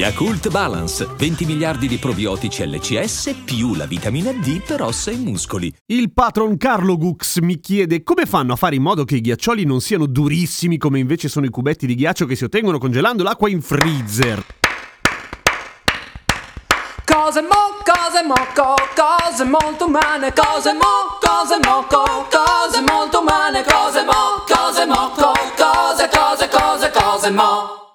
Yakult Balance, 20 miliardi di probiotici LCS più la vitamina D per ossa e muscoli. Il patron Carlo Gux mi chiede come fanno a fare in modo che i ghiaccioli non siano durissimi come invece sono i cubetti di ghiaccio che si ottengono congelando l'acqua in freezer. Cose mo, cose moco, cose molto umane, cose mo, cose moco, cose molto umane, cose mo, cose moco, cose, cose, cose, cose mo.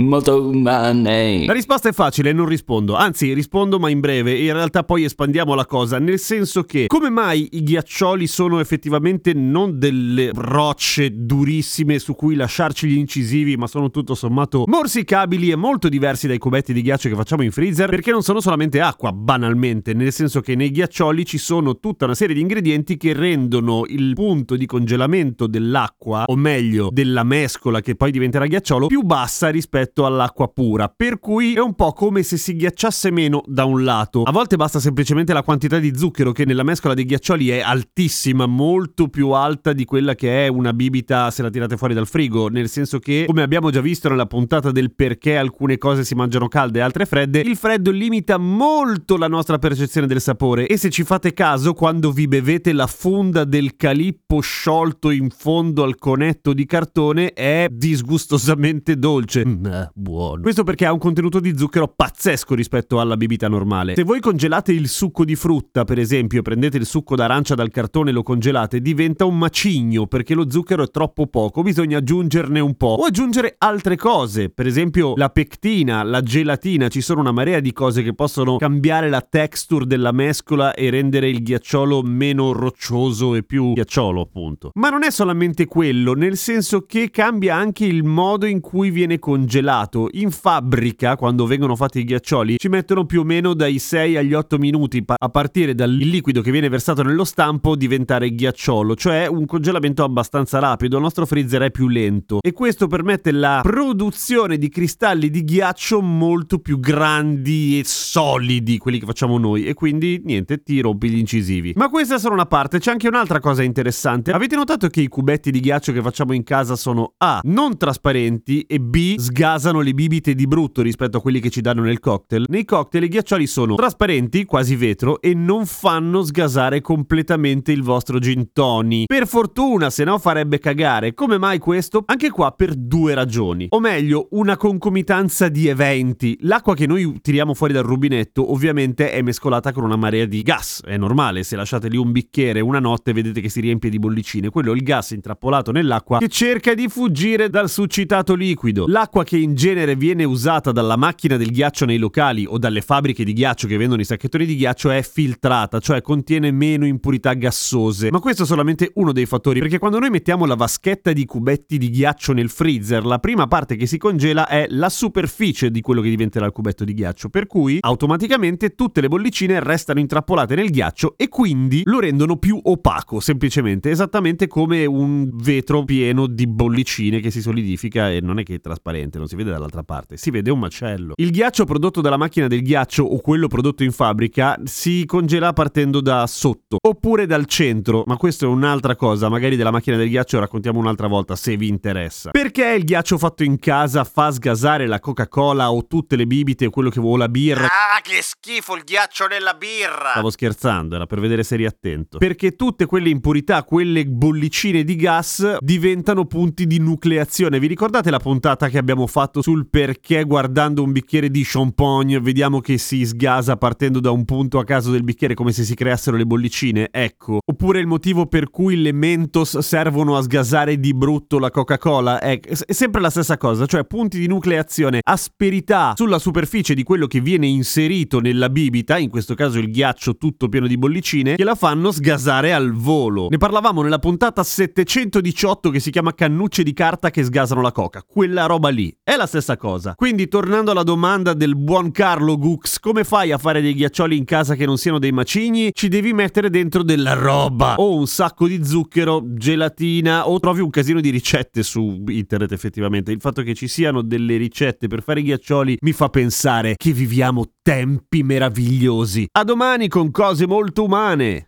Molto umane. La risposta è facile, non rispondo. Anzi, rispondo ma in breve e in realtà poi espandiamo la cosa, nel senso che come mai i ghiaccioli sono effettivamente non delle rocce durissime su cui lasciarci gli incisivi, ma sono tutto sommato morsicabili e molto diversi dai cubetti di ghiaccio che facciamo in freezer, perché non sono solamente acqua, banalmente, nel senso che nei ghiaccioli ci sono tutta una serie di ingredienti che rendono il punto di congelamento dell'acqua, o meglio, della mescola che poi diventerà ghiacciolo, più bassa rispetto all'acqua pura, per cui è un po' come se si ghiacciasse meno da un lato. A volte basta semplicemente la quantità di zucchero che nella mescola dei ghiaccioli è altissima, molto più alta di quella che è una bibita se la tirate fuori dal frigo, nel senso che, come abbiamo già visto nella puntata del perché alcune cose si mangiano calde e altre fredde, il freddo limita molto la nostra percezione del sapore e se ci fate caso, quando vi bevete la fonda del calippo sciolto in fondo al conetto di cartone è disgustosamente dolce. Mm, buono. Questo perché ha un contenuto di zucchero pazzesco rispetto alla bibita normale. Se voi congelate il succo di frutta, per esempio, prendete il succo d'arancia dal cartone e lo congelate, diventa un macigno perché lo zucchero è troppo poco, bisogna aggiungerne un po' o aggiungere altre cose, per esempio la pectina, la gelatina, ci sono una marea di cose che possono cambiare la texture della mescola e rendere il ghiacciolo meno roccioso e più ghiacciolo, appunto. Ma non è solamente quello, nel senso che cambia anche il modo in cui viene congelato. In fabbrica, quando vengono fatti i ghiaccioli, ci mettono più o meno dai 6 agli 8 minuti a partire dal liquido che viene versato nello stampo diventare ghiacciolo, cioè un congelamento abbastanza rapido. Il nostro freezer è più lento e questo permette la produzione di cristalli di ghiaccio molto più grandi e solidi, quelli che facciamo noi, e quindi niente, ti rompi gli incisivi. Ma questa è solo una parte, c'è anche un'altra cosa interessante. Avete notato che i cubetti di ghiaccio che facciamo in casa sono A. non trasparenti e B. sgasano le bibite di brutto rispetto a quelli che ci danno nel cocktail? Nei cocktail i ghiaccioli sono trasparenti, quasi vetro, e non fanno sgasare completamente il vostro gin tonic. Per fortuna, se no farebbe cagare. Come mai questo? Anche qua per due ragioni. O meglio, una concomitanza di eventi. L'acqua che noi tiriamo fuori dal rubinetto ovviamente è mescolata con una marea di gas. È normale, se lasciate lì un bicchiere una notte vedete che si riempie di bollicine. Quello è il gas intrappolato nell'acqua che cerca di fuggire dal succitato liquido. L'acqua che in genere viene usata dalla macchina del ghiaccio nei locali o dalle fabbriche di ghiaccio che vendono i sacchettoni di ghiaccio è filtrata, cioè contiene meno impurità gassose. Ma questo è solamente uno dei fattori, perché quando noi mettiamo la vaschetta di cubetti di ghiaccio nel freezer, la prima parte che si congela è la superficie di quello che diventerà il cubetto di ghiaccio, per cui automaticamente tutte le bollicine restano intrappolate nel ghiaccio e quindi lo rendono più opaco, semplicemente, esattamente come un vetro pieno di bollicine che si solidifica e non è che è trasparente, non si vede dall'altra parte, si vede un macello. Il ghiaccio prodotto dalla macchina del ghiaccio o quello prodotto in fabbrica si congela partendo da sotto oppure dal centro, ma questo è un'altra cosa, magari della macchina del ghiaccio raccontiamo un'altra volta se vi interessa. Perché il ghiaccio fatto in casa fa sgasare la Coca-Cola o tutte le bibite o quello che vuole la birra? Ah, che schifo il ghiaccio nella birra! Stavo scherzando, era per vedere se eri attento. Perché tutte quelle impurità, quelle bollicine di gas diventano punti di nucleazione. Vi ricordate la puntata che abbiamo fatto sul perché guardando un bicchiere di champagne vediamo che si sgasa partendo da un punto a caso del bicchiere come se si creassero le bollicine? Ecco. Oppure il motivo per cui le Mentos servono a sgasare di brutto la Coca-Cola? È, è sempre la stessa cosa, cioè punti di nucleazione, asperità sulla superficie di quello che viene inserito nella bibita, in questo caso il ghiaccio tutto pieno di bollicine, che la fanno sgasare al volo. Ne parlavamo nella puntata 718 che si chiama Cannucce di carta che sgasano la coca. Quella roba lì. È la stessa cosa. Quindi, tornando alla domanda del buon Carlo Gux, come fai a fare dei ghiaccioli in casa che non siano dei macigni? Ci devi mettere dentro della roba o un sacco di zucchero, gelatina o trovi un casino di ricette su internet effettivamente. Il fatto che ci siano delle ricette per fare i ghiaccioli mi fa pensare che viviamo tempi meravigliosi. A domani con cose molto umane.